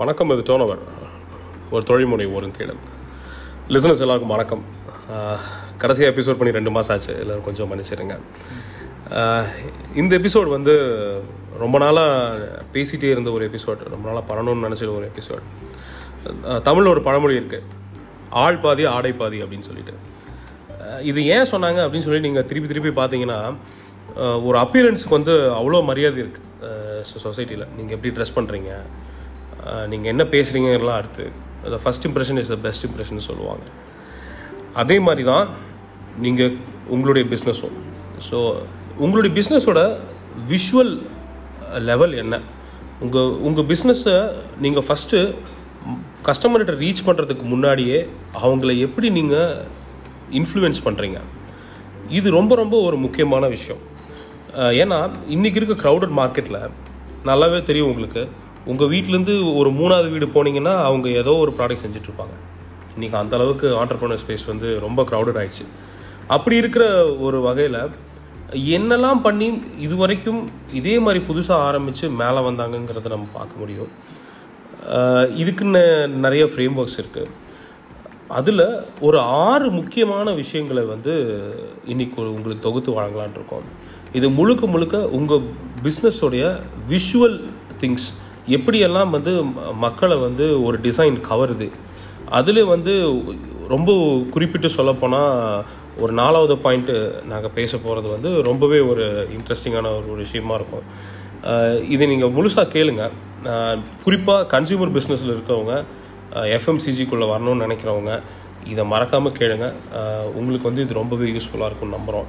வணக்கம் இது டோனவர். ஒரு தொழில்முனை ஒரு தேடல். லிசனர்ஸ் எல்லாருக்கும் வணக்கம். கடைசி எபிசோட் பண்ணி ரெண்டு மாதம் ஆச்சு. எல்லோரும் கொஞ்சம் மன்னிச்சிடுங்க. இந்த எபிசோட் வந்து ரொம்ப நாளாக பேசிகிட்டே இருந்த ஒரு எபிசோட் ரொம்ப நாளாக பண்ணணும்னு நினச்சிட ஒரு எபிசோட் தமிழில் ஒரு பழமொழி இருக்குது ஆள் பாதி ஆடை பாதி அப்படின்னு சொல்லிட்டு. இது ஏன் சொன்னாங்க அப்படின்னு சொல்லி நீங்கள் திருப்பி திருப்பி பார்த்தீங்கன்னா ஒரு அப்பியரன்ஸுக்கு வந்து அவ்வளோ மரியாதை இருக்குது சொசைட்டியில் நீங்கள் எப்படி ட்ரெஸ் பண்ணுறீங்க நீங்கள் என்ன பேசுகிறீங்கலாம் அடுத்து. The first impression is the best impression சொல்லுவாங்க. அதே மாதிரி தான் நீங்கள் உங்களுடைய பிஸ்னஸும் ஸோ உங்களுடைய பிஸ்னஸோட விஷுவல் லெவல் என்ன? உங்கள் உங்கள் பிஸ்னஸை நீங்கள் ஃபஸ்ட்டு கஸ்டமர்கிட்ட ரீச் பண்ணுறதுக்கு முன்னாடியே அவங்கள எப்படி நீங்கள் இன்ஃப்ளூயன்ஸ் பண்ணுறீங்க இது ரொம்ப ரொம்ப ஒரு முக்கியமான விஷயம். ஏன்னா இன்றைக்கி இருக்க க்ரௌடட் மார்க்கெட்டில் நல்லாவே தெரியும் உங்களுக்கு. உங்கள் வீட்டிலேருந்து ஒரு மூணாவது வீடு போனீங்கன்னா அவங்க ஏதோ ஒரு ப்ராடக்ட் செஞ்சிட்ருப்பாங்க. இன்றைக்கி அந்தளவுக்கு ஆண்டர்பனர் ஸ்பேஸ் வந்து ரொம்ப க்ரௌடட் ஆயிடுச்சு. அப்படி இருக்கிற ஒரு வகையில் என்னெல்லாம் பண்ணி இது வரைக்கும் இதே மாதிரி புதுசாக ஆரம்பித்து மேலே வந்தாங்கங்கிறத நம்ம பார்க்க முடியும். இதுக்குன்னு நிறைய ஃப்ரேம் ஒர்க்ஸ் இருக்குது அதில் ஒரு ஆறு முக்கியமான விஷயங்களை வந்து இன்னைக்கு ஒரு உங்களுக்கு தொகுத்து வழங்கலான் இருக்கோம். இது முழுக்க முழுக்க உங்கள் பிஸ்னஸோடைய விஷுவல் திங்ஸ் எப்படியெல்லாம் வந்து மக்களை வந்து ஒரு டிசைன் கவருது அதில் வந்து ரொம்ப குறிப்பிட்டு சொல்லப்போனால் ஒரு நாலாவது பாயிண்ட்டு நாங்கள் பேச போகிறது வந்து ரொம்பவே ஒரு இன்ட்ரெஸ்டிங்கான ஒரு விஷயமா இருக்கும். இது நீங்கள் முழுசாக கேளுங்க. குறிப்பாக கன்சியூமர் பிஸ்னஸில் இருக்கிறவங்க எஃப்எம்சிஜிக்குள்ளே வரணும்னு நினைக்கிறவங்க இதை மறக்காமல் கேளுங்க. உங்களுக்கு வந்து இது ரொம்பவே யூஸ்ஃபுல்லாக இருக்கும்னு நம்புகிறோம்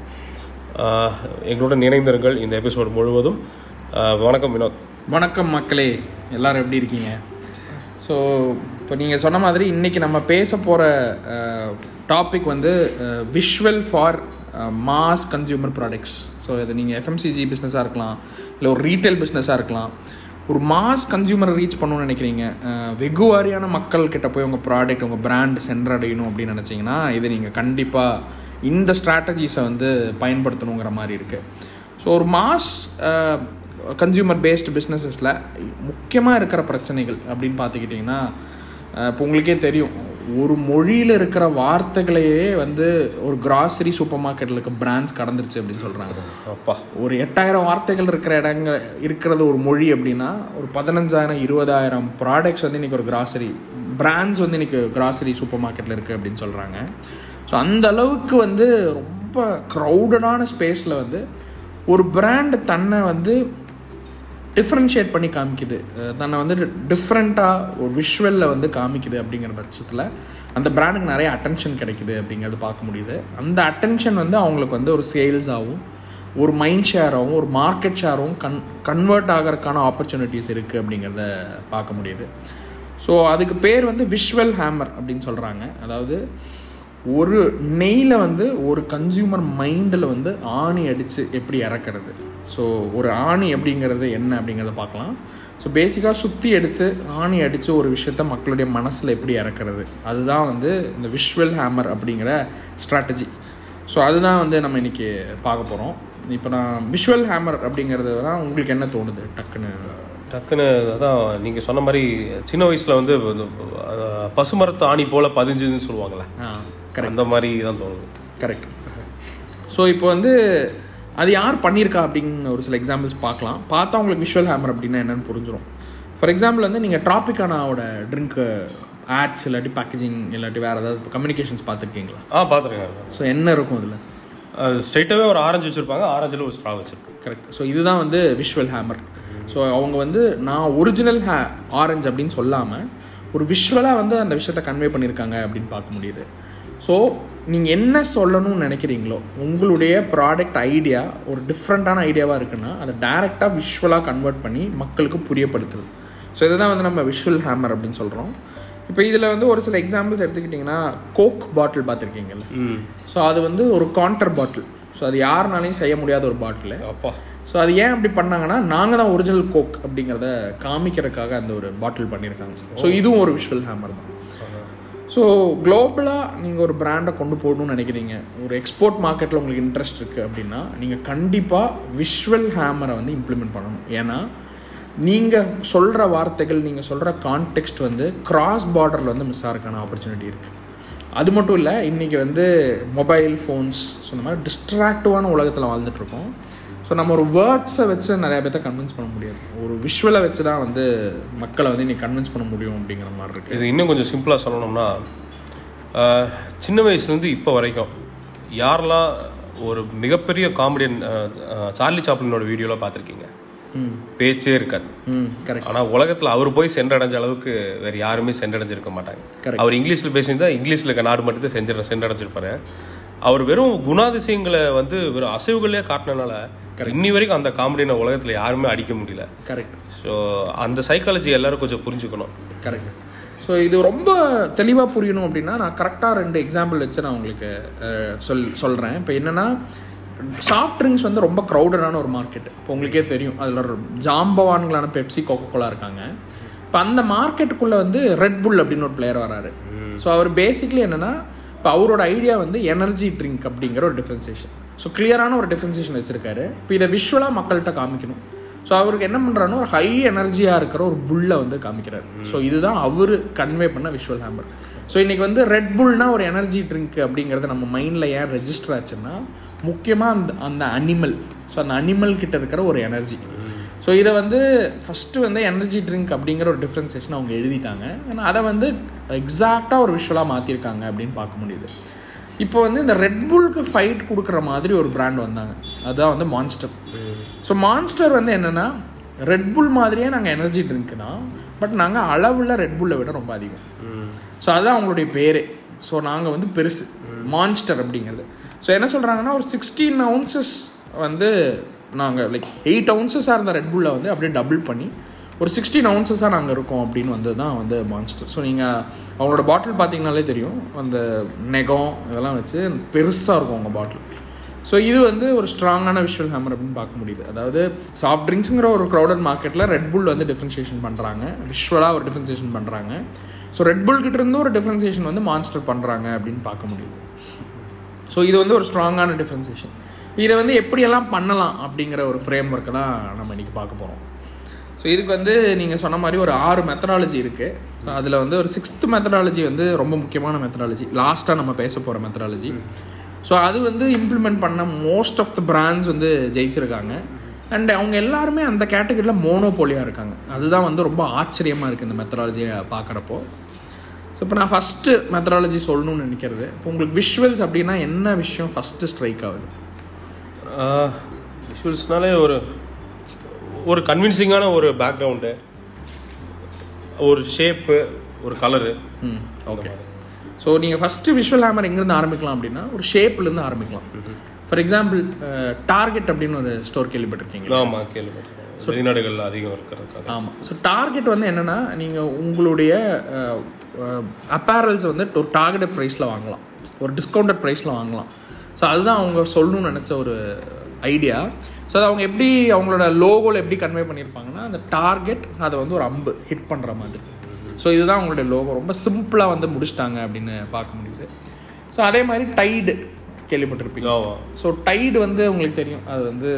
எங்களோட நினைந்திருங்கள் இந்த எபிசோடு முழுவதும். வணக்கம் வினோத். வணக்கம் மக்களே எல்லாரும் எப்படி இருக்கீங்க? ஸோ இப்போ நீங்கள் சொன்ன மாதிரி இன்றைக்கி நம்ம பேச போகிற டாபிக் வந்து visual for mass consumer products so இது நீங்கள் எஃப்எம்சிஜி பிஸ்னஸாக இருக்கலாம் இல்லை ஒரு ரீட்டைல் பிஸ்னஸாக இருக்கலாம். ஒரு மாஸ் கன்சியூமரை ரீச் பண்ணணும்னு நினைக்கிறீங்க வெகுவாரியான வெகு வாரியான மக்கள் கிட்ட போய் உங்கள் ப்ராடக்ட் உங்கள் பிராண்ட் சென்றடையணும் அப்படின்னு நினச்சிங்கன்னா இது நீங்கள் கண்டிப்பாக இந்த ஸ்ட்ராட்டஜிஸை வந்து பயன்படுத்தணுங்கிற மாதிரி இருக்குது ஸோ ஒரு மாஸ் கன்சியூமர் பேஸ்டு பிஸ்னஸஸில் முக்கியமாக இருக்கிற பிரச்சனைகள் அப்படின்னு பார்த்துக்கிட்டிங்கன்னா இப்போ உங்களுக்கே தெரியும். ஒரு மொழியில் இருக்கிற வார்த்தைகளையே வந்து ஒரு கிராசரி சூப்பர் மார்க்கெட்டில் இருக்க பிராண்ட்ஸ் கடந்துருச்சு அப்படின்னு சொல்கிறாங்க அப்பா. ஒரு எட்டாயிரம் வார்த்தைகள் இருக்கிற இடங்க இருக்கிறது ஒரு மொழி அப்படின்னா ஒரு பதினஞ்சாயிரம் இருபதாயிரம் ப்ராடக்ட்ஸ் வந்து இன்றைக்கி ஒரு கிராசரி பிராண்ட்ஸ் வந்து இன்றைக்கி கிராசரி சூப்பர் மார்க்கெட்டில் இருக்குது அப்படின்னு சொல்கிறாங்க ஸோ அந்த அளவுக்கு வந்து ரொம்ப க்ரௌடடான ஸ்பேஸில் வந்து ஒரு பிராண்ட் தன்னை வந்து டிஃப்ரென்ஷியேட் பண்ணி காமிக்குது. தன்னை வந்து டிஃப்ரெண்ட்டாக ஒரு விஷுவலில் வந்து காமிக்குது அப்படிங்கிற பட்சத்தில் அந்த பிராண்டுக்கு நிறைய அட்டென்ஷன் கிடைக்குது அப்படிங்கிறது பார்க்க முடியுது. அந்த அட்டென்ஷன் வந்து அவங்களுக்கு வந்து ஒரு சேல்ஸாகவும் ஒரு மைண்ட் ஷேராகவும் ஒரு மார்க்கெட் ஷேராகவும் கன் கன்வெர்ட் ஆகிறதுக்கான ஆப்பர்ச்சுனிட்டிஸ் இருக்குது அப்படிங்கிறத பார்க்க முடியுது. ஸோ அதுக்கு பேர் வந்து விஷுவல் ஹேமர் அப்படின்னு சொல்கிறாங்க அதாவது ஒரு நெய்ல வந்து ஒரு கன்சியூமர் மைண்டில் வந்து ஆணி அடித்து எப்படி இறக்குறது? ஸோ ஒரு ஆணி அப்படிங்கிறது என்ன அப்படிங்கிறத பார்க்கலாம். ஸோ பேசிக்காக சுற்றி எடுத்து ஆணி அடித்து ஒரு விஷயத்த மக்களுடைய மனசில் எப்படி இறக்குறது? அதுதான் வந்து இந்த விஷுவல் ஹேமர் அப்படிங்கிற ஸ்ட்ராட்டஜி ஸோ அதுதான் வந்து நம்ம இன்னைக்கு பார்க்க போகிறோம் இப்போ நான் விஷுவல் ஹேமர் அப்படிங்கிறது தான் உங்களுக்கு என்ன தோணுது? டக்குன்னு. டக்குன்னு அதான் நீங்கள் சொன்ன மாதிரி சின்ன வயசில் வந்து பசுமரத்து ஆணி போல் பதிஞ்சுதுன்னு சொல்லுவாங்கள்ல ஆ அந்த மாதிரி தான் தோணுது. கரெக்ட் ஸோ இப்போ வந்து அது யார் பண்ணியிருக்கா அப்படின்னு ஒரு சில எக்ஸாம்பிள்ஸ் பார்க்கலாம். பார்த்தா உங்களுக்கு விஷுவல் ஹேமர் அப்படின்னா என்னன்னு புரிஞ்சிடும் ஃபார் எக்ஸாம்பிள் வந்து நீங்கள் ட்ராபிக்கானாவோட ட்ரிங்க்கு ஆட்ஸ் இல்லாட்டி பேக்கேஜிங் இல்லாட்டி வேறு ஏதாவது கம்யூனிகேஷன்ஸ் பார்த்துருக்கீங்களா? ஆ பார்த்துருக்கேன். ஸோ என்ன இருக்கும் அதில் ஸ்ட்ரைட்டாகவே ஒரு ஆரஞ்சு வச்சுருப்பாங்க. ஆரஞ்சில் ஒரு ஸ்ட்ரா வச்சுருப்பாங்க. கரெக்ட் ஸோ இதுதான் வந்து விஷுவல் ஹேமர் ஸோ அவங்க வந்து நான் ஒரிஜினல் ஹே ஆரஞ்சு அப்படின்னு சொல்லாமல் ஒரு விஷுவலாக வந்து அந்த விஷயத்தை கன்வே பண்ணியிருக்காங்க அப்படின்னு பார்க்க முடியுது. ஸோ நீங்கள் என்ன சொல்லணும்னு நினைக்கிறீங்களோ உங்களுடைய ப்ராடக்ட் ஐடியா ஒரு டிஃப்ரெண்ட்டான ஐடியாவாக இருக்குன்னா அதை டேரெக்டாக விஷுவலாக கன்வெர்ட் பண்ணி மக்களுக்கு புரியப்படுத்துது ஸோ இதை தான் வந்து நம்ம விஷுவல் ஹேமர் அப்படின்னு சொல்கிறோம் இப்போ இதில் வந்து ஒரு சில எக்ஸாம்பிள்ஸ் எடுத்துக்கிட்டிங்கன்னா கோக் பாட்டில் பார்த்துருக்கீங்கல்ல? ஸோ அது வந்து ஒரு கான்டர் பாட்டில் ஸோ அது யாருனாலையும் செய்ய முடியாத ஒரு பாட்டில் அப்பா. ஸோ அது ஏன் அப்படி பண்ணாங்கன்னா நாங்கள் தான் ஒரிஜினல் கோக் அப்படிங்கிறத காமிக்கிறதுக்காக அந்த ஒரு பாட்டில் பண்ணியிருக்காங்க. ஸோ இதுவும் ஒரு விஷுவல் ஹேமர் தான். ஸோ குளோபலாக நீங்கள் ஒரு பிராண்டை கொண்டு போகணும்னு நினைக்கிறீங்க. ஒரு எக்ஸ்போர்ட் மார்க்கெட்டில் உங்களுக்கு இன்ட்ரெஸ்ட் இருக்குது அப்படின்னா நீங்கள் கண்டிப்பாக விஷுவல் ஹேமரை வந்து இம்ப்ளிமெண்ட் பண்ணணும். ஏன்னா நீங்கள் சொல்கிற வார்த்தைகள் நீங்கள் சொல்கிற கான்டெக்ஸ்ட் வந்து கிராஸ் பார்டரில் வந்து மிஸ் ஆகிறதுக்கான ஆப்பர்ச்சுனிட்டி இருக்குது அது மட்டும் இல்லை இன்றைக்கி வந்து மொபைல் ஃபோன்ஸ் ஸோ இந்த மாதிரி டிஸ்ட்ராக்டிவான உலகத்தில் வாழ்ந்துட்டுருக்கோம் ஸோ நம்ம ஒரு வேர்ட்ஸை வச்சு நிறைய பேர்த்த கன்வின்ஸ் பண்ண முடியாது. ஒரு விஷுவலை வச்சு தான் வந்து மக்களை வந்து இன்னைக்கு கன்வின்ஸ் பண்ண முடியும் அப்படிங்கிற மாதிரி இருக்குது இது இன்னும் கொஞ்சம் சிம்பிளாக சொல்லணும்னா சின்ன வயசுலேருந்து இப்போ வரைக்கும் யாரெல்லாம் ஒரு மிகப்பெரிய காமெடியன் சார்லி சாப்ளினோட வீடியோலாம் பார்த்துருக்கீங்க? ம். பேச்சே இருக்காது. ஆனால் உலகத்தில் அவர் போய் சென்றடைஞ்ச அளவுக்கு வேறு யாருமே சென்றடைஞ்சிருக்க மாட்டாங்க. அவர் இங்கிலீஷில் பேசியிருந்தா இங்கிலீஷில் இருக்க நாடு மட்டும் தான் செஞ்ச சென்றடைஞ்சிருப்பாரு. அவர் வெறும் குணாதிசயங்களை வந்து வெறும் அசைவுகளே காட்டினனால இன்னி வரைக்கும் அந்த காமெடியை உலகத்தில் யாருமே அடிக்க முடியல. கரெக்ட் ஸோ அந்த சைக்காலஜி எல்லாரும் கொஞ்சம் புரிஞ்சுக்கணும். கரெக்ட் ஸோ இது ரொம்ப தெளிவாக புரியணும் அப்படின்னா நான் கரெக்டாக ரெண்டு எக்ஸாம்பிள் வச்சு நான் உங்களுக்கு சொல் சொல்கிறேன் இப்போ என்னென்னா சாஃப்ட் ட்ரிங்க்ஸ் வந்து ரொம்ப க்ரௌடடான ஒரு மார்க்கெட் இப்போ உங்களுக்கே தெரியும். அதில் ஜாம்பவான்களான பெப்சி கோகோலா இருக்காங்க. இப்போ அந்த மார்க்கெட்டுக்குள்ளே வந்து ரெட் புல் அப்படின்னு ஒரு பிளேயர் வராரு. ஸோ அவர் பேசிக்லி என்னென்னா இப்போ அவரோட ஐடியா வந்து எனர்ஜி ட்ரிங்க் அப்படிங்கிற ஒரு டிஃப்ரென்சேஷன் ஸோ கிளியரான ஒரு டிஃப்ரென்சேஷன் வச்சுருக்காரு. இப்போ இதை விஷுவலாக மக்கள்கிட்ட காமிக்கணும். ஸோ அவருக்கு என்ன பண்ணுறாருன்னா ஒரு ஹை எனர்ஜியாக இருக்கிற ஒரு புல்லை வந்து காமிக்கிறாரு. ஸோ இதுதான் அவர் கன்வே பண்ண விஷுவல் ஹேம்பர் ஸோ இன்னைக்கு வந்து ரெட் புல்னா ஒரு எனர்ஜி ட்ரிங்க் அப்படிங்கிறது நம்ம மைண்டில் ஏன் ரெஜிஸ்டர் ஆச்சுன்னா முக்கியமாக அந்த அந்த அனிமல் ஸோ அந்த அனிமல் கிட்ட இருக்கிற ஒரு எனர்ஜி ஸோ இதை வந்து ஃபஸ்ட்டு வந்து எனர்ஜி ட்ரிங்க் அப்படிங்கிற ஒரு டிஃப்ரென்சேஷன் அவங்க எழுதிட்டாங்க. ஆனால் அதை வந்து எக்ஸாக்டாக ஒரு விஷுவலாக மாற்றிருக்காங்க அப்படின்னு பார்க்க முடியுது. இப்போ வந்து இந்த ரெட்புல்க்கு ஃபைட் கொடுக்குற மாதிரி ஒரு பிராண்ட் வந்தாங்க. அதுதான் வந்து மான்ஸ்டர் ஸோ மான்ஸ்டர் வந்து என்னென்னா ரெட் புல் மாதிரியே நாங்கள் எனர்ஜி ட்ரிங்க் தான் பட் நாங்கள் அளவில் ரெட் புல்லை விட ரொம்ப அதிகம். ஸோ அதுதான் அவங்களுடைய பேரே. ஸோ நாங்கள் வந்து பெருசு. மான்ஸ்டர் அப்படிங்கிறது. ஸோ என்ன சொல்கிறாங்கன்னா ஒரு சிக்ஸ்டீன் அவுன்சஸ் வந்து நாங்கள் லைக் எயிட் அவுன்சஸாக இருந்த ரெட் புல்லை வந்து அப்படியே டபுள் பண்ணி ஒரு சிக்ஸ்டீன் அவுன்சஸாக நாங்கள் இருக்கோம் அப்படின்னு வந்தது தான் வந்து மான்ஸ்டர் ஸோ நீங்கள் அவங்களோட பாட்டில் பார்த்தீங்கனாலே தெரியும். அந்த நெகம் இதெல்லாம் வச்சு பெருசாக இருக்கும் அவங்க பாட்டில் ஸோ இது வந்து ஒரு ஸ்ட்ராங்கான விஷுவல் ஹேமர் அப்படின்னு பார்க்க முடியுது. அதாவது சாஃப்ட் ட்ரிங்க்ஸுங்கிற ஒரு க்ரௌடட் மார்க்கெட்டில் ரெட் புல் வந்து டிஃப்ரென்சியேஷன் பண்ணுறாங்க விஷுவலாக ஒரு டிஃப்ரென்சியேஷன் பண்ணுறாங்க ஸோ ரெட் புல் கிட்ட ஒரு டிஃப்ரென்சியேஷன் வந்து மான்ஸ்டர் பண்ணுறாங்க அப்படின்னு பார்க்க முடியுது. ஸோ இது வந்து ஒரு ஸ்ட்ராங்கான டிஃப்ரென்சியேஷன் இதை வந்து எப்படியெல்லாம் பண்ணலாம் அப்படிங்கிற ஒரு ஃப்ரேம் ஒர்க்கை தான் நம்ம இன்றைக்கி பார்க்க போகிறோம் ஸோ இதுக்கு வந்து நீங்கள் சொன்ன மாதிரி ஒரு ஆறு மெத்தடாலஜி இருக்குது ஸோ அதில் வந்து ஒரு சிக்ஸ்த் மெத்தடாலஜி வந்து ரொம்ப முக்கியமான மெத்தடாலஜி லாஸ்ட்டாக நம்ம பேச போகிற மெத்தடாலஜி ஸோ அது வந்து இம்ப்ளிமெண்ட் பண்ண மோஸ்ட் ஆஃப் த பிராண்ட்ஸ் வந்து ஜெயிச்சிருக்காங்க. அண்ட் அவங்க எல்லாருமே அந்த கேட்டகரியில் மோனோபோலியாக இருக்காங்க. அதுதான் வந்து ரொம்ப ஆச்சரியமாக இருக்குது இந்த மெத்தடாலஜியை பார்க்குறப்போ. ஸோ இப்போ நான் ஃபஸ்ட்டு மெத்தடாலஜி சொல்லணும்னு நினைக்கிறது. இப்போ உங்களுக்கு விஷுவல்ஸ் அப்படின்னா என்ன விஷயம் ஃபஸ்ட்டு ஸ்ட்ரைக் ஆகுது? விஷுவல்ஸ்னாலே ஒரு ஒரு கன்வின்சிங்கான ஒரு பேக்ரவுண்டு ஒரு ஷேப்பு ஒரு கலரு ம் ஓகே ஸோ நீங்கள் ஃபஸ்ட்டு விஷுவல் ஹேமர் எங்கேருந்து ஆரம்பிக்கலாம் அப்படின்னா ஒரு ஷேப்லேருந்து ஆரம்பிக்கலாம். ஃபார் எக்ஸாம்பிள் டார்கெட் அப்படின்னு ஒரு ஸ்டோர் கேள்விப்பட்டிருக்கீங்க. ஆமாம் கேள்விப்பட்டிருக்கேன். வெளிநாடுகள் அதிகம் இருக்கிறதுக்காக. ஆமாம் ஸோ டார்கெட் வந்து என்னென்னா நீங்கள் உங்களுடைய அப்பேரல்ஸ் வந்து ஒரு டார்கெட் ப்ரைஸில் வாங்கலாம். ஒரு டிஸ்கவுண்டட் ப்ரைஸில் வாங்கலாம். ஸோ அதுதான் அவங்க சொல்லணும்னு நினச்ச ஒரு ஐடியா ஸோ அது அவங்க எப்படி அவங்களோட லோகோவில் எப்படி கன்வே பண்ணியிருப்பாங்கன்னா அந்த டார்கெட் அதை வந்து ஒரு அம்பு ஹிட் பண்ணுற மாதிரி. ஸோ இதுதான் அவங்களுடைய லோகோ ரொம்ப சிம்பிளாக வந்து முடிச்சிட்டாங்க அப்படின்னு பார்க்க முடியுது. ஸோ அதே மாதிரி டைடு கேள்விப்பட்டிருப்பீங்க. ஸோ டைடு வந்து உங்களுக்கு தெரியும். அது வந்து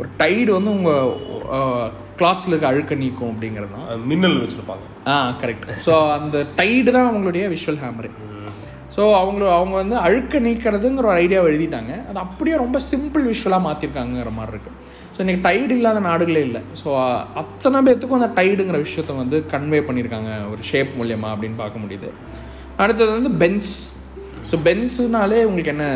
ஒரு டைடு வந்து உங்கள் கிளாத்ஸில் இருக்க அழுக்க நீக்கும் அப்படிங்கிறது தான் மின்னல் வச்சுருப்பாங்க. ஆ கரெக்ட் ஸோ அந்த டைடு தான் அவங்களுடைய விஷுவல் ஹேமரு ஸோ அவங்கள அவங்க வந்து அழுக்க நீக்கிறதுங்கிற ஒரு ஐடியாவை எழுதிட்டாங்க. அது அப்படியே ரொம்ப சிம்பிள் விஷுவலாக மாற்றிருக்காங்கிற மாதிரி இருக்குது ஸோ இன்றைக்கி டைடு இல்லாத நாடுகளே இல்லை. ஸோ அத்தனை பேர்த்துக்கும் அந்த டைடுங்கிற விஷயத்த வந்து கன்வே பண்ணியிருக்காங்க ஒரு ஷேப் மூலியமாக அப்படின்னு பார்க்க முடியுது. அடுத்தது வந்து பென்ஸ் ஸோ பென்ஸுனாலே உங்களுக்கு என்ன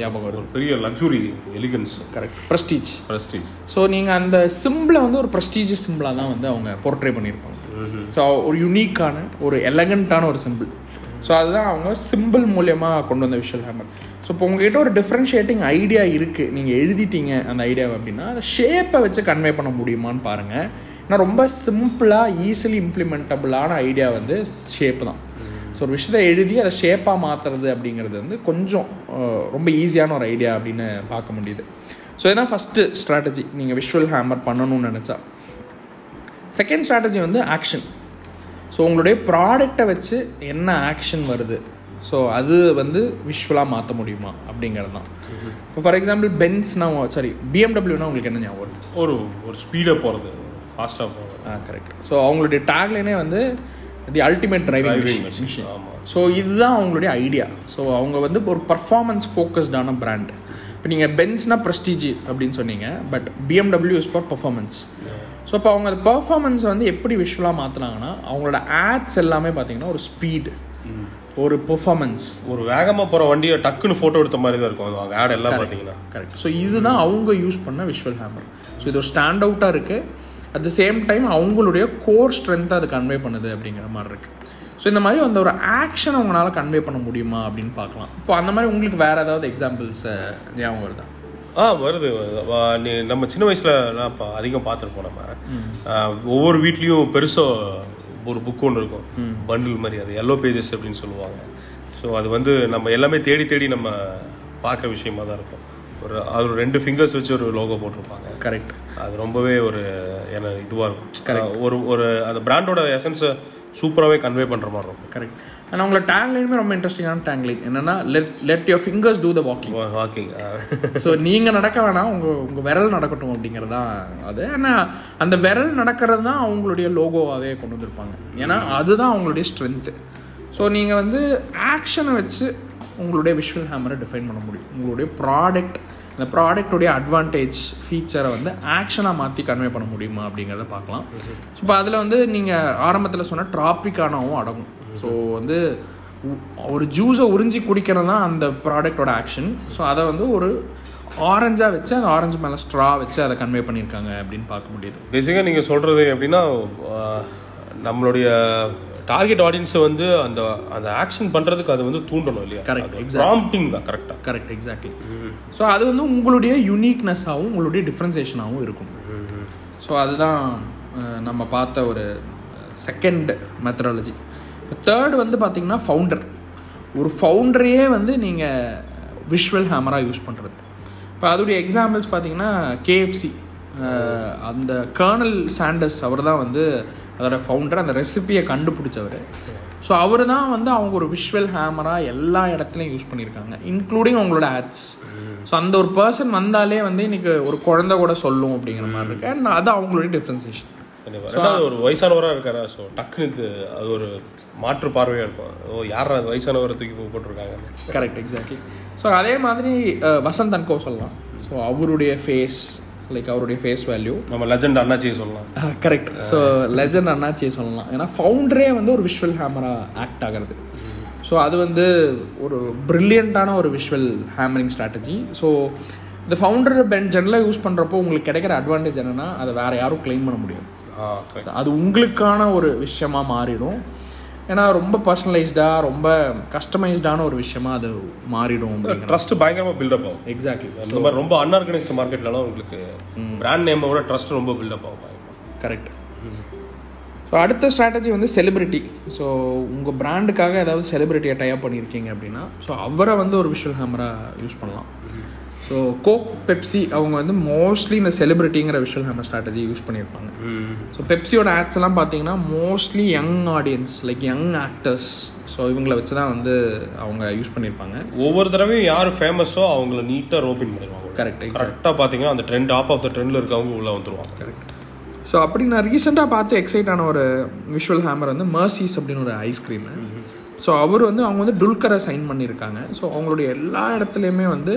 ஞாபகம் வரும் ஒரு பெரிய luxury elegance correct prestige prestige so நீங்கள் அந்த சிம்பிளை வந்து ஒரு ப்ரெஸ்டீஜியஸ் சிம்பிளாக தான் வந்து அவங்க போர்ட்ரே பண்ணியிருப்பாங்க ஸோ ஒரு யூனிக்கான ஒரு எலகண்ட்டான ஒரு சிம்பிள் ஸோ அதுதான் அவங்க சிம்பிள் மூலியமாக கொண்டு வந்த விஷுவல் ஹேமர் ஸோ இப்போ உங்ககிட்ட ஒரு டிஃப்ரென்ஷியேட்டிங் ஐடியா இருக்குது நீங்கள் எழுதிட்டீங்க அந்த ஐடியாவை அப்படின்னா அந்த ஷேப்பை வச்சு கன்வே பண்ண முடியுமான்னு பாருங்கள் ஏன்னா ரொம்ப சிம்பிளாக ஈஸிலி இம்ப்ளிமெண்டபுளான ஐடியா வந்து ஷேப் தான். ஸோ ஒரு விஷயத்தை எழுதி அதை ஷேப்பாக மாற்றுறது அப்படிங்கிறது வந்து கொஞ்சம் ரொம்ப ஈஸியான ஒரு ஐடியா அப்படின்னு பார்க்க முடியுது. ஸோ இதான் ஃபஸ்ட்டு ஸ்ட்ராட்டஜி நீங்கள் விஷுவல் ஹேமர் பண்ணணும்னு நினச்சா. செகண்ட் ஸ்ட்ராட்டஜி வந்து ஆக்ஷன் ஸோ உங்களுடைய ப்ராடக்டை வச்சு என்ன ஆக்ஷன் வருது? ஸோ அது வந்து விஷுவலாக மாற்ற முடியுமா? அப்படிங்கிறது தான் இப்போ ஃபார் எக்ஸாம்பிள் பென்ஸ்னா சாரி பிஎம்டபிள்யூனா உங்களுக்கு என்ன ஞாபகம் வருது? ஒரு ஒரு ஸ்பீடாக போகிறது ஃபாஸ்ட்டாக போகும் கரெக்ட் ஸோ அவங்களுடைய டேக்லைனே வந்து the ultimate driving machine so இதுதான் அவங்களுடைய ஐடியா ஸோ அவங்க வந்து ஒரு பர்ஃபார்மன்ஸ் ஃபோக்கஸ்டான பிராண்ட் இப்போ நீங்கள் பென்ஸ்னா ப்ரெஸ்டீஜ் அப்படின்னு சொன்னீங்க but BMW is for performance so இப்போ அவங்க பர்ஃபார்மன்ஸ் வந்து எப்படி விஷுவலாக மாற்றினாங்கன்னா அவங்களோட ஆட்ஸ் எல்லாமே பார்த்தீங்கன்னா ஒரு ஸ்பீடு ஒரு பெர்ஃபார்மன்ஸ் ஒரு வேகமாக போகிற வண்டியை டக்குன்னு ஃபோட்டோ எடுத்த மாதிரி தான் இருக்கும் அவங்க ஆட் எல்லாம் பார்த்தீங்கன்னா கரெக்ட் ஸோ இதுதான் அவங்க யூஸ் பண்ண விஷுவல் ஹேமர் ஸோ இது ஒரு ஸ்டாண்ட் அவுட்டாக இருக்குது அட் த சேம் டைம் அவங்களுடைய கோர் ஸ்ட்ரென்த்தை அது கன்வே பண்ணுது அப்படிங்கிற மாதிரி இருக்குது ஸோ இந்த மாதிரி அந்த ஒரு ஆக்ஷன் அவங்களால கன்வே பண்ண முடியுமா அப்படின்னு பார்க்கலாம். இப்போ அந்த மாதிரி உங்களுக்கு வேறு ஏதாவது எக்ஸாம்பிள்ஸ் ஞாபகம் வருதா? ஆ வருது நீ நம்ம சின்ன வயசில் நான் இப்போ அதிகம் பார்த்துருப்போம் நம்ம. ஒவ்வொரு வீட்லேயும் பெருசாக ஒரு புக் ஒன்று இருக்கும். பண்டில் மாதிரி அது எல்லோ பேஜஸ் அப்படின்னு சொல்லுவாங்க. ஸோ அது வந்து நம்ம எல்லாமே தேடி தேடி நம்ம பார்க்குற விஷயமா தான் இருக்கும். ஒரு அது ஒரு ரெண்டு ஃபிங்கர்ஸ் வச்சு ஒரு லோகோ போட்டிருப்பாங்க. கரெக்ட் அது ரொம்பவே ஒரு என்ன இதுவாக இருக்கும். ஒரு ஒரு அந்த பிராண்டோட எசன்ஸை சூப்பராகவே கன்வே பண்ணுற மாதிரி இருக்கும். கரெக்ட் ஆனால் உங்களோட டேங்லைனுமே ரொம்ப இன்ட்ரெஸ்டிங்கான டேங்லைன் என்னன்னா let let your fingers do the walking walking so நீங்கள் நடக்க வேணாம் உங்கள் உங்கள் விரல் நடக்கட்டும் அப்படிங்கிறது தான் அது. ஆனால் அந்த விரல் நடக்கிறது தான் அவங்களுடைய லோகோவாகவே கொண்டு வந்திருப்பாங்க. ஏன்னா அதுதான் அவங்களுடைய ஸ்ட்ரென்த்து ஸோ நீங்கள் வந்து ஆக்ஷனை வச்சு உங்களுடைய விஷுவல் ஹேமரை டிஃபைன் பண்ண முடியும். உங்களுடைய ப்ராடக்ட் இந்த ப்ராடக்ட்டுடைய அட்வான்டேஜ் ஃபீச்சரை வந்து ஆக்ஷனாக மாற்றி கன்வே பண்ண முடியுமா அப்படிங்கிறத பார்க்கலாம். ஸோ இப்போ அதில் வந்து நீங்கள் ஆரம்பத்தில் சொன்ன ட்ராபிக்கானவும் அடங்கும். ஸோ வந்து ஒரு ஜூஸை உறிஞ்சி குடிக்கிறது தான் அந்த ப்ராடக்டோட ஆக்ஷன் ஸோ அதை வந்து ஒரு ஆரஞ்சாக வச்சு அந்த ஆரஞ்சு மேலே ஸ்ட்ரா வச்சு அதை கன்வே பண்ணியிருக்காங்க அப்படின்னு பார்க்க முடியுது. பேசிக்காக நீங்கள் சொல்கிறது எப்படின்னா நம்மளுடைய டார்கெட் ஆடியன்ஸை வந்து அந்த அந்த ஆக்ஷன் பண்ணுறதுக்கு அது வந்து தூண்டணும் இல்லையா? Correct, ப்ராம்ப்டிங் தான் கரெக்டாக கரெக்ட் எக்ஸாக்ட்லி ஸோ அது வந்து உங்களுடைய யூனிக்னஸாகவும் உங்களுடைய டிஃப்ரென்சேஷனாகவும் இருக்கும். ஸோ அதுதான் நம்ம பார்த்த ஒரு செகண்ட் மெத்தடாலஜி தேர்ட் வந்து பார்த்தீங்கன்னா ஃபவுண்டர் ஒரு ஃபவுண்டரையே வந்து நீங்கள் விஷுவல் ஹேமராக யூஸ் பண்ணுறது இப்போ அதோடைய எக்ஸாம்பிள்ஸ் பார்த்தீங்கன்னா கேஎஃப்சி அந்த கர்னல் சாண்டர்ஸ் அவர் தான் வந்து அதோட ஃபவுண்டர் அந்த ரெசிபியை கண்டுபிடிச்சவர். ஸோ அவர் தான் வந்து அவங்க ஒரு விஷுவல் ஹேமராக எல்லா இடத்துலையும் யூஸ் பண்ணியிருக்காங்க இன்க்ளூடிங் அவங்களோட ஆட்ஸ் ஸோ அந்த ஒரு பர்சன் வந்தாலே வந்து இன்னைக்கு ஒரு குழந்தை கூட சொல்லும் அப்படிங்கிற மாதிரி இருக்கு. அண்ட் அது அவங்களுடைய டிஃப்ரென்சேஷன் ஒரு வயசானவராக இருக்காரா? ஸோ டக்குன்னு இது அது ஒரு மாற்று பார்வையாக இருக்கும். ஓ யாரா அது வயசானவரை தூக்கி போட்டிருக்காங்க? கரெக்ட் எக்ஸாக்ட்லி ஸோ அதே மாதிரி வசந்த் அன்கோ சொல்லலாம். ஸோ அவருடைய ஃபேஸ் லைக் அவருடைய ஃபேஸ் வேல்யூ நம்ம லெஜண்ட் அண்ணாச்சியை சொல்லலாம். கரெக்ட் ஸோ லெஜண்ட் அண்ணாச்சியை சொல்லலாம். ஏன்னா ஃபவுண்டரே வந்து ஒரு விஷுவல் ஹேமரா ஆக்ட் ஆகிறது. ஸோ அது வந்து ஒரு ப்ரில்லியண்ட்டான ஒரு விஷுவல் ஹேமரிங் ஸ்ட்ராட்டஜி ஸோ இந்த ஃபவுண்டர் பென் ஜென்ரலாக யூஸ் பண்ணுறப்போ உங்களுக்கு கிடைக்கிற அட்வான்டேஜ் என்னென்னா அதை வேறு யாரும் க்ளைம் பண்ண முடியும் அது உங்களுக்கான ஒரு விஷயமா மாறிடும். ஏன்னா ரொம்ப பர்சனலைஸ்டாக ரொம்ப கஸ்டமைஸ்டான ஒரு விஷயமா அது மாறிடும் ட்ரஸ்ட் பயங்கரமாக பில்டப் ஆகும். எக்ஸாக்ட்லி இந்த மாதிரி ரொம்ப அன்ஆர்கனைஸ்டு மார்க்கெட்லலாம் உங்களுக்கு பிராண்ட் நேமை விட ட்ரஸ்ட் ரொம்ப பில்டப் ஆகும். கரெக்ட் ஸோ அடுத்த ஸ்ட்ராட்டஜி வந்து செலிபிரிட்டி ஸோ உங்கள் பிராண்டுக்காக ஏதாவது செலிபிரிட்டியை டைப் பண்ணியிருக்கீங்க அப்படின்னா ஸோ அவரை வந்து ஒரு விஷுவல் ஹேமராக யூஸ் பண்ணலாம். ஸோ கோக் பெப்சி அவங்க வந்து மோஸ்ட்லி இந்த செலிபிரிட்டிங்கிற விஷுவல் ஹேமர் ஸ்ட்ராட்டஜி யூஸ் பண்ணியிருப்பாங்க. ஸோ பெப்சியோட ஆட்ஸ் எல்லாம் பார்த்தீங்கன்னா mostly young audience like young actors so இவங்களை வச்சு தான் வந்து அவங்க யூஸ் பண்ணியிருப்பாங்க. ஒவ்வொரு தடவையும் யார் ஃபேமஸோ அவங்கள நீட்டாக ரோபின் பண்ணிடுவாங்க. கரெக்ட் கரெக்டாக பார்த்தீங்கன்னா அந்த ட்ரெண்ட் ஆப் ஆஃப் த ட்ரெண்டில் இருக்கவங்க உள்ளே வந்துருவாங்க. கரெக்ட் ஸோ அப்படி நான் ரீசெண்டாக பார்த்து எக்ஸைட் ஆன ஒரு விஷுவல் ஹேமர் வந்து மர்சிஸ் அப்படின்னு ஒரு ஐஸ்கிரீமு ஸோ அவர் வந்து அவங்க வந்து டுல்கரை சைன் பண்ணியிருக்காங்க ஸோ அவங்களுடைய எல்லா இடத்துலையுமே வந்து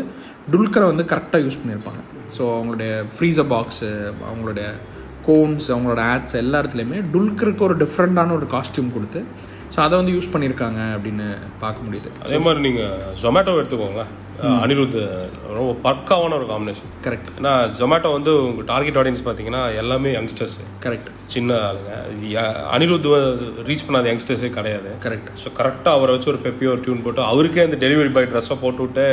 டுல்கரை வந்து கரெக்டாக யூஸ் பண்ணியிருப்பாங்க ஸோ அவங்களுடைய ஃப்ரீசர் பாக்ஸு அவங்களுடைய கோன்ஸ் அவங்களோட ஆட்ஸ் எல்லா இடத்துலையுமே டுல்கருக்கு ஒரு டிஃப்ரெண்ட்டான ஒரு காஸ்டியூம் கொடுத்து ஸோ அதை வந்து யூஸ் பண்ணியிருக்காங்க அப்படின்னு பார்க்க முடியுது. அதே மாதிரி நீங்கள் ஜொமேட்டோ எடுத்துக்கோங்க. அனிருத் ரொம்ப பக்காவான ஒரு காம்பினேஷன் கரெக்ட் ஏன்னா ஜொமேட்டோ வந்து உங்கள் டார்கெட் ஆடியன்ஸ் பார்த்தீங்கன்னா எல்லாமே யங்ஸ்டர்ஸ் கரெக்ட் சின்ன ஆளுங்க. அனிருத் ரீச் பண்ணாத யங்ஸ்டர்ஸே கிடையாது. கரெக்ட் ஸோ கரெக்டாக அவரை வச்சு ஒரு பெப்பியோ ஒரு டியூன் போட்டு அவருக்கே அந்த டெலிவரி பாய் ட்ரெஸ்ஸை போட்டு விட்டு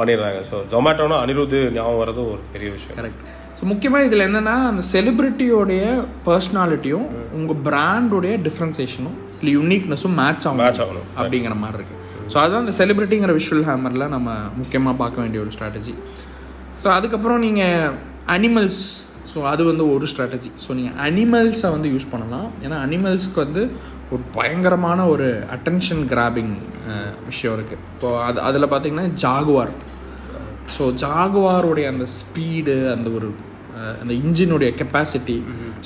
பண்ணிடுறாங்க. ஸோ ஜொமேட்டோனா அனிருத் ஞாபகம் வர்றது ஒரு பெரிய விஷயம். கரெக்ட் முக்கியமாக இதில் என்னென்னா அந்த செலிபிரிட்டியோடைய பர்சனாலிட்டியும் உங்கள் பிராண்டுடைய டிஃப்ரென்சேஷனும் இல்லை யூனிக்னஸும் மேட்ச் ஆகும் மேட்ச் ஆகணும். அப்படிங்கிற மாதிரி இருக்குது ஸோ அதுதான் இந்த செலிபிரிட்டிங்கிற விஷுவல் ஹேமரில் நம்ம முக்கியமாக பார்க்க வேண்டிய ஒரு ஸ்ட்ராட்டஜி ஸோ அதுக்கப்புறம் நீங்கள் அனிமல்ஸ் ஸோ அது வந்து ஒரு ஸ்ட்ராட்டஜி ஸோ நீங்கள் அனிமல்ஸை வந்து யூஸ் பண்ணலாம். ஏன்னா அனிமல்ஸ்க்கு வந்து ஒரு பயங்கரமான ஒரு அட்டென்ஷன் கிராபிங் விஷயம் இருக்குது இப்போ அது அதில் பார்த்தீங்கன்னா ஜாகுவார் ஸோ ஜாகுவாருடைய அந்த ஸ்பீடு அந்த ஒரு அந்த இன்ஜினுடைய கெப்பாசிட்டி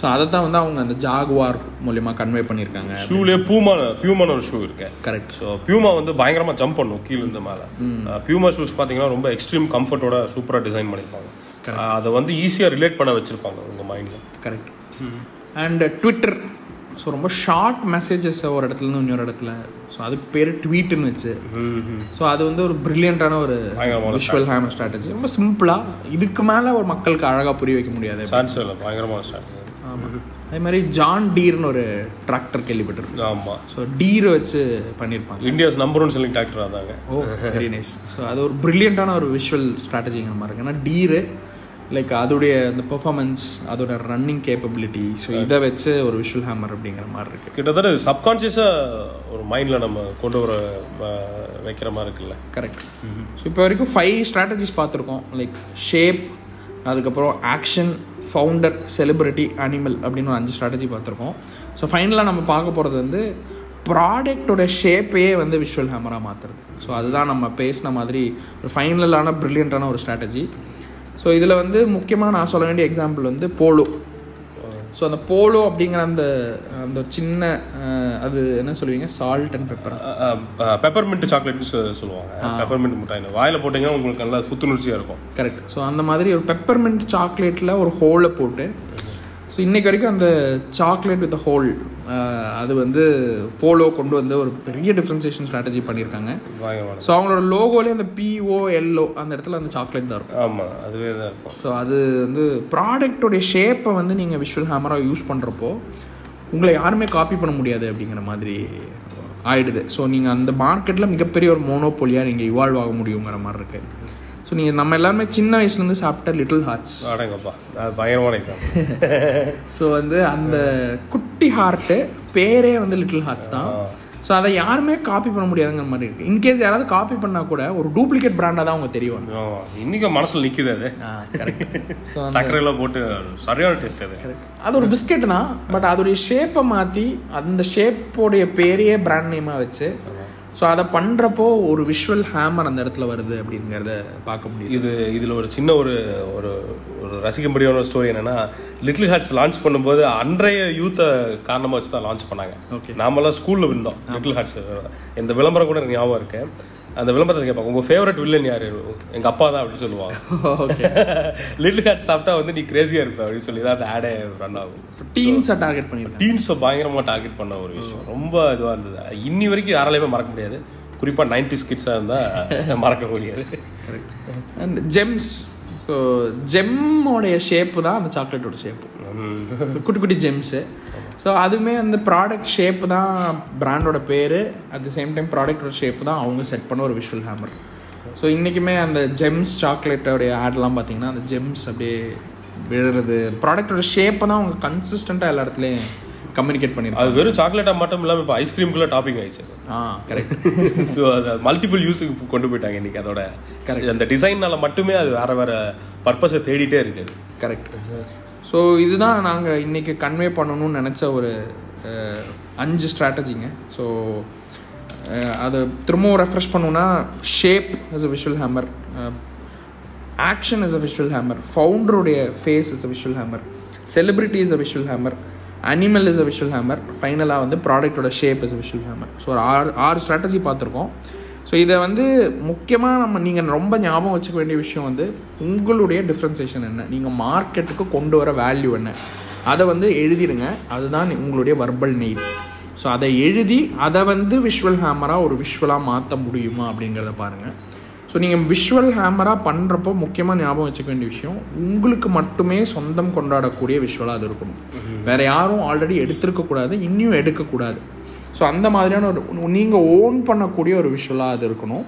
ஸோ அதை தான் வந்து அவங்க அந்த ஜாகுவார் மூலியமா கன்வே பண்ணியிருக்காங்க ஷூலேயே பூமா பியூமான ஒரு ஷூ இருக்கு. கரெக்ட் ஸோ பியூமா வந்து பயங்கரமா ஜம்ப் பண்ணும் கீழ இருந்து மேலே. பியூமா ஷூஸ் பார்த்தீங்கன்னா ரொம்ப எக்ஸ்ட்ரீம் கம்ஃபர்ட்டோட சூப்பராக டிசைன் பண்ணியிருப்பாங்க அதை வந்து ஈஸியாக ரிலேட் பண்ண வச்சிருப்பாங்க உங்க மைண்டில் கரெக்ட் அண்ட் ட்விட்டர் ஸோ ரொம்ப ஷார்ட் மெசேஜஸ் ஒரு இடத்துல இருந்து இன்னொரு இடத்துல. ஸோ அதுக்கு பேர் ட்வீட்டுன்னு வச்சு. ஸோ அது வந்து ஒரு பிரில்லியண்டான ஒரு விஷுவல் ஹேமர் ஸ்ட்ராட்டஜி ரொம்ப சிம்பிளாக இதுக்கு மேலே ஒரு மக்களுக்கு அழகாக புரிய வைக்க முடியாது. பயங்கரமான ஸ்டார்ட் ஆமாம் அதே மாதிரி ஜான் டீர்னு ஒரு டிராக்டர் கேள்விப்பட்டிருக்கேன் ஆமாம் ஸோ டீரை வச்சு பண்ணியிருப்பாங்க India's number one selling doctor அதாங்க. ஓ வெரி நைஸ் ஸோ அது ஒரு பிரில்லியண்டான ஒரு விஷுவல் ஸ்ட்ராட்டஜிங்கிற மாதிரி இருக்கு. ஏன்னா டீரு லைக் அதோடைய அந்த பெர்ஃபார்மன்ஸ் அதோட ரன்னிங் கேப்பபிலிட்டி ஸோ இதை வச்சு ஒரு விஷுவல் ஹேமர் அப்படிங்கிற மாதிரி இருக்கு. கிட்டத்தட்ட சப்கான்ஷியஸாக ஒரு மைண்டில் நம்ம கொண்டு வர வைக்கிற மாதிரி இருக்குல்ல? கரெக்ட் ஸோ இப்போ வரைக்கும் ஃபைவ் ஸ்ட்ராட்டஜிஸ் பார்த்துருக்கோம். லைக் ஷேப் அதுக்கப்புறம் ஆக்ஷன் ஃபவுண்டர் செலிபிரிட்டி அனிமல் அப்படின்னு ஒரு அஞ்சு ஸ்ட்ராட்டஜி பார்த்துருக்கோம். ஸோ ஃபைனலாக நம்ம பார்க்க போகிறது வந்து ப்ராடக்டோட ஷேப்பையே வந்து விஷுவல் ஹேமராக மாற்றுறது ஸோ அதுதான் நம்ம பேசின மாதிரி ஒரு ஃபைனலான ப்ரில்லியண்ட்டான ஒரு ஸ்ட்ராட்டஜி ஸோ இதில் வந்து முக்கியமாக நான் சொல்ல வேண்டிய எக்ஸாம்பிள் வந்து போலோ. ஸோ அந்த போலோ அப்படிங்கிற அந்த அந்த சின்ன அது என்ன சொல்லுவீங்க? சால்ட் அண்ட் பெப்பர் பெப்பர்மின்ட் சாக்லேட்னு சொல்லுவாங்க. பெப்பர்மின்ட் மிட்டாய். வாயில போட்டிங்கன்னா உங்களுக்கு நல்லா புத்துணர்ச்சியாக இருக்கும். கரெக்ட் ஸோ அந்த மாதிரி ஒரு பெப்பர்மெண்ட் சாக்லேட்டில் ஒரு ஹோலை போட்டு ஸோ இன்னைக்கு வரைக்கும் அந்த சாக்லேட் வித் ஹோல் அது வந்து போலோ கொண்டு வந்து ஒரு பெரிய டிஃப்ரென்சியேஷன் ஸ்ட்ராட்டஜி பண்ணியிருக்காங்க. ஸோ அவங்களோட லோகோலேயே அந்த பிஓ எல்ஓ அந்த இடத்துல அந்த சாக்லேட் தான் இருக்கும். ஆமாம் அதுவே தான் இருக்கும். ஸோ அது வந்து ப்ராடக்டோடைய ஷேப்பை வந்து நீங்கள் விஷுவல் ஹேமராக யூஸ் பண்ணுறப்போ உங்களை யாருமே காப்பி பண்ண முடியாது அப்படிங்கிற மாதிரி ஆயிடுது. ஸோ நீங்கள் அந்த மார்க்கெட்டில் மிகப்பெரிய ஒரு மோனோபோலியாக நீங்கள் இவால்வ் ஆக முடியுங்கிற மாதிரி இருக்குது ஸோ நீங்கள் நம்ம எல்லாருமே சின்ன வயசுலேருந்து சாப்பிட்ட லிட்டில் ஹார்ட்ஸ் அடங்கப்பா பயங்கரமான ஸோ வந்து அந்த குட்டி ஹார்ட்டு பேரே வந்து லிட்டில் ஹார்ட்ஸ் தான். ஸோ அதை யாருமே காப்பி பண்ண முடியாதுங்கிற மாதிரி இருக்குது இன்கேஸ் யாராவது காப்பி பண்ணால் கூட ஒரு டூப்ளிகேட் பிராண்டாக தான் அவங்க தெரியும். இன்னைக்கு மனசுல நிக்குது அது. ஸோ சர்க்கரையெல்லாம் போட்டு சரியான டேஸ்ட் அது. அது ஒரு பிஸ்கெட் தான் பட் அதோடைய ஷேப்பை மாற்றி அந்த ஷேப்போடைய பேரையே பிராண்ட் நேமாக வச்சு ஸோ அதை பண்ணுறப்போ ஒரு விஷுவல் ஹேமர் அந்த இடத்துல வருது அப்படிங்கிறத பார்க்க முடியுது. இது இதில் ஒரு சின்ன ஒரு ஒரு ஒரு ரசிக்கும்படியான ஒரு ஸ்டோரி என்னன்னா லிட்டில் ஹார்ட்ஸ் லான்ச் பண்ணும்போது அன்றைய யூத்தை காரணமாக வச்சு தான் லான்ச் பண்ணாங்க. Okay. நாமெல்லாம் ஸ்கூலில் இருந்தோம் லிட்டில் ஹார்ட்ஸ் இந்த விளம்பரம் கூட எனக்கு ஞாபகம் இருக்கு. அந்த விளம்பரத்தில் கேட்பாங்க. உங்கள் ஃபேவரட் வில்லன் யார்? எங்கள் அப்பா தான் அப்படின்னு சொல்லுவாங்க. ஓகே லிட்டில் ஹார்ட்ஸ் சாப்பிட்டா வந்து நீ கிரேசியாக இருப்ப அப்படின்னு சொல்லி தான் அந்த ஆடே ரன் ஆகும். டீன்ஸை டார்கெட் பண்ணியிருக்காங்க டீன்ஸை பயங்கரமாக டார்கெட் பண்ண ஒரு விஷயம். ரொம்ப இதுவாக இருந்தது. இன்னி வரைக்கும் யாராலையுமே மறக்க முடியாது. குறிப்பாக நைன்டி ஸ்கிட்ஸாக இருந்தால் மறக்க முடியாது. அண்ட் ஜெம்ஸ் ஸோ ஜெம்மோடைய ஷேப்பு தான் அந்த சாக்லேட்டோட ஷேப்பு ஸோ குட்டி குட்டி ஜெம்ஸு ஸோ அதுவுமே அந்த ப்ராடக்ட் ஷேப்பு தான் பிராண்டோட பேர். அட் த சேம் டைம் ப்ராடக்டோட ஷேப்பு தான் அவங்க செட் பண்ண ஒரு விஷுவல் ஹேமர் ஸோ இன்றைக்குமே அந்த ஜெம்ஸ் சாக்லேட்டோடைய ஆட்லாம் பார்த்தீங்கன்னா அந்த ஜெம்ஸ் அப்படியே விழுறது ப்ராடக்டோட ஷேப்பை தான் அவங்க கன்சிஸ்டண்ட்டாக எல்லா இடத்துலையும் கம்யூனிகேட் பண்ணியிருக்காங்க அது வெறும் சாக்லேட்டாக மட்டும் இல்லாமல் இப்போ ஐஸ்கிரீம்குள்ள டாப்பிங் ஆயிடுச்சு. ஆ கரெக்ட் ஸோ அதை மல்டிபிள் யூஸுக்கு கொண்டு போயிட்டாங்க இன்னைக்கு அதோட. அந்த டிசைன்னால மட்டுமே அது வேற வேற பர்பஸை தேடிட்டே இருக்குது. கரெக்ட் ஸோ இதுதான் நாங்கள் இன்றைக்கி கன்வே பண்ணணும்னு நினச்ச ஒரு அஞ்சு ஸ்ட்ராட்டஜிங்க ஸோ அதை திரும்பவும் ரெஃப்ரெஷ் பண்ணோன்னா shape is a visual hammer action is a visual hammer ஃபவுண்டருடைய face is a visual hammer celebrity is a visual hammer animal is a visual hammer ஃபைனலாக வந்து ப்ராடக்டோட shape is a visual hammer so ஒரு ஆறு ஆறு strategy பார்த்துருக்கோம். So இதை வந்து முக்கியமாக நம்ம நீங்கள் ரொம்ப ஞாபகம் வச்சுக்க வேண்டிய விஷயம் வந்து உங்களுடைய டிஃப்ரென்சேஷன் என்ன? நீங்கள் மார்க்கெட்டுக்கு கொண்டு வர வேல்யூ என்ன? அதை வந்து எழுதிடுங்க. அதுதான் உங்களுடைய வர்பல் நெயில் ஸோ அதை எழுதி அதை வந்து விஷுவல் ஹேமராக ஒரு விஷுவலாக மாற்ற முடியுமா அப்படிங்கிறத பாருங்கள் ஸோ நீங்கள் விஷுவல் ஹேமராக பண்ணுறப்போ முக்கியமாக ஞாபகம் வச்சுக்க வேண்டிய விஷயம் உங்களுக்கு மட்டுமே சொந்தம் கொண்டாடக்கூடிய விஷுவலாக அது இருக்கணும். வேற யாரும் ஆல்ரெடி எடுத்திருக்கக்கூடாது இன்னும் எடுக்கக்கூடாது. ஸோ அந்த மாதிரியான ஒரு நீங்கள் ஓன் பண்ணக்கூடிய ஒரு விஷுவலாக அது இருக்கணும்.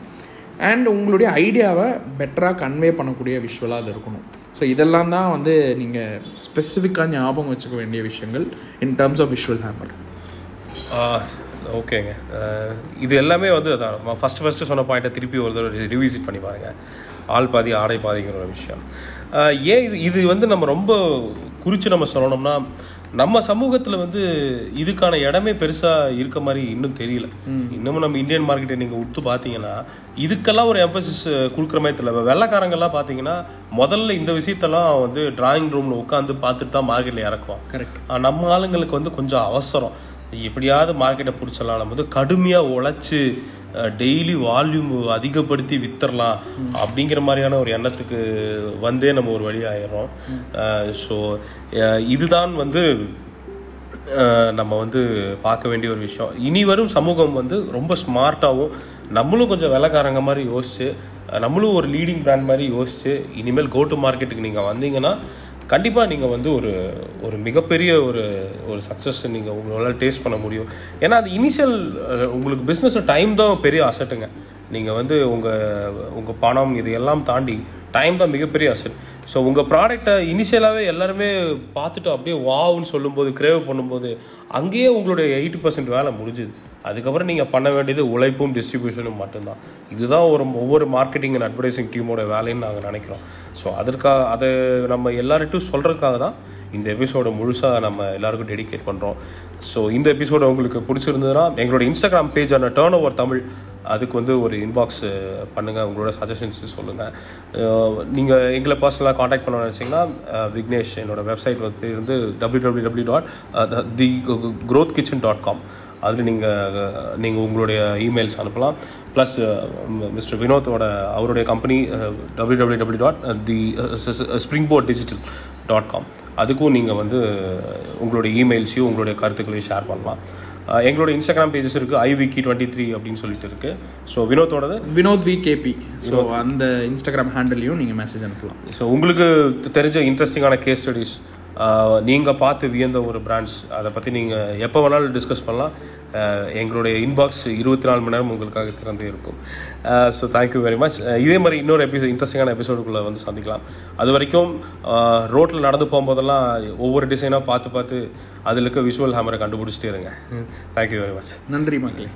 அண்ட் உங்களுடைய ஐடியாவை பெட்டராக கன்வே பண்ணக்கூடிய விஷுவலாக அது இருக்கணும். ஸோ இதெல்லாம் தான் வந்து நீங்கள் ஸ்பெசிஃபிக்காக ஞாபகம் வச்சுக்க வேண்டிய விஷயங்கள் in terms of visual hammer ஓகேங்க. இது எல்லாமே வந்து அதான் ஃபஸ்ட்டு ஃபஸ்ட்டு சொன்ன பாயிண்ட்டை திருப்பி ஒரு தடவை ரிவிசிட் பண்ணி பாருங்கள் ஆள் பாதி ஆடை பாதிங்கிற ஒரு விஷயம். ஏன் இது இது வந்து நம்ம ரொம்ப குறித்து நம்ம சொல்லணும்னா நம்ம சமூகத்தில் வந்து இதுக்கான இடமே பெருசாக இருக்க மாதிரி இன்னும் தெரியல. இன்னமும் நம்ம இந்தியன் மார்க்கெட்டை நீங்கள் உத்து பார்த்தீங்கன்னா இதுக்கெல்லாம் ஒரு எம்பசிஸ் கொடுக்குற மாதிரி தெரியல. வெள்ளைக்காரங்கெல்லாம் பார்த்தீங்கன்னா முதல்ல இந்த விஷயத்தெல்லாம் வந்து டிராயிங் ரூமில் உட்காந்து பார்த்துட்டு தான் மார்க்கெட்டில் இறக்குவோம் கரெக்ட் நம்ம ஆளுங்களுக்கு வந்து கொஞ்சம் அவசரம். எப்படியாவது மார்க்கெட்டை பிடிச்சலாம் நம்ம வந்து கடுமையாக உழைச்சி டெய்லி வால்யூம் அதிகப்படுத்தி வித்தரலாம் அப்படிங்கிற மாதிரியான ஒரு எண்ணத்துக்கு வந்தே நம்ம ஒரு வழி ஆயிடுறோம். ஸோ இதுதான் வந்து நம்ம வந்து பார்க்க வேண்டிய ஒரு விஷயம். இனி வரும் சமூகம் வந்து ரொம்ப ஸ்மார்ட்டாகவும் நம்மளும் கொஞ்சம் விலைக்காரங்க மாதிரி யோசிச்சு நம்மளும் ஒரு லீடிங் பிராண்ட் மாதிரி யோசிச்சு இனிமேல் கோ டு மார்க்கெட்டுக்கு நீங்கள் வந்தீங்கன்னா கண்டிப்பாக நீங்கள் வந்து ஒரு ஒரு மிகப்பெரிய ஒரு ஒரு சக்ஸஸ் நீங்கள் உங்களால் டேஸ்ட் பண்ண முடியும். ஏன்னா அது இனிஷியல் உங்களுக்கு பிஸ்னஸ் டைம் தான் பெரிய அசட்டுங்க நீங்கள் வந்து உங்கள் உங்கள் பணம் இது எல்லாம் தாண்டி டைம் தான் மிகப்பெரிய அசட் ஸோ உங்கள் ப்ராடக்டை இனிஷியலாகவே எல்லாருமே பார்த்துட்டு அப்படியே வாவ்னு சொல்லும்போது கிரேவ் பண்ணும்போது அங்கேயே உங்களுடைய எயிட்டி பர்சன்ட் வேலை முடிஞ்சுது. அதுக்கப்புறம் நீங்கள் பண்ண வேண்டியது உழைப்பும் டிஸ்ட்ரிபியூஷனும் மட்டும்தான். இதுதான் ஒரு ஒவ்வொரு மார்க்கெட்டிங் அண்ட் அட்வர்டைசிங் டீமோட வேலைன்னு நாங்கள் நினைக்கிறோம். ஸோ அதற்காக அதை நம்ம எல்லார்ட்டும் சொல்கிறதுக்காக தான் இந்த எபிசோடை முழுசாக நம்ம எல்லாருக்கும் டெடிகேட் பண்ணுறோம் ஸோ இந்த எபிசோடு உங்களுக்கு பிடிச்சிருந்ததுன்னா எங்களோட இன்ஸ்டாகிராம் பேஜான டேர்ன் ஓவர் தமிழ் அதுக்கு வந்து ஒரு இன்பாக்ஸ் பண்ணுங்கள் உங்களோட சஜஷன்ஸ் சொல்லுங்கள் நீங்கள் எங்களை பர்சனலாக காண்டாக்ட் பண்ண நினச்சிங்கன்னா விக்னேஷ் என்னோட வெப்சைட் வந்து இருந்து W W W dot the growth kitchen dot com அதில் நீங்கள் நீங்கள் உங்களுடைய இமெயில்ஸ் அனுப்பலாம். ப்ளஸ் மிஸ்டர் வினோத்தோட அவருடைய company W W W dot the springboard digital dot com அதுக்கும் நீங்கள் வந்து உங்களுடைய இமெயில்ஸையும் உங்களுடைய கருத்துக்களையும் ஷேர் பண்ணலாம். எங்களோட இன்ஸ்டாகிராம் பேஜஸ் இருக்குது ஐவிக்கி டுவெண்ட்டி த்ரீ அப்படின்னு சொல்லிட்டு இருக்குது ஸோ வினோத்தோடது? வினோத் வி கேபி ஸோ அந்த இன்ஸ்டாகிராம் ஹேண்டிலையும் நீங்கள் மெசேஜ் அனுப்பலாம். ஸோ உங்களுக்கு தெரிஞ்ச இன்ட்ரெஸ்டிங்கான கேஸ் ஸ்டடிஸ் நீங்கள் பார்த்து வியந்த ஒரு பிராண்ட்ஸ் அதை பற்றி நீங்கள் எப்போ வேணாலும் டிஸ்கஸ் பண்ணலாம். எங்களுடைய இன்பாக்ஸ் இருபத்தி நாலு மணி நேரம் உங்களுக்காக திறந்தே இருக்கும். ஸோ தேங்க்யூ வெரி மச் இதே மாதிரி இன்னொரு எபிசோட் இன்ட்ரெஸ்டிங்கான எபிசோடுக்குள்ளே வந்து சந்திக்கலாம். அது வரைக்கும் ரோட்டில் நடந்து போகும்போதெல்லாம் ஒவ்வொரு டிசைனாக பார்த்து பார்த்து அதில் இருக்க விஷுவல் ஹேமரை கண்டுபிடிச்சிட்டே இருங்க. தேங்க்யூ வெரி மச் நன்றி மக்களே.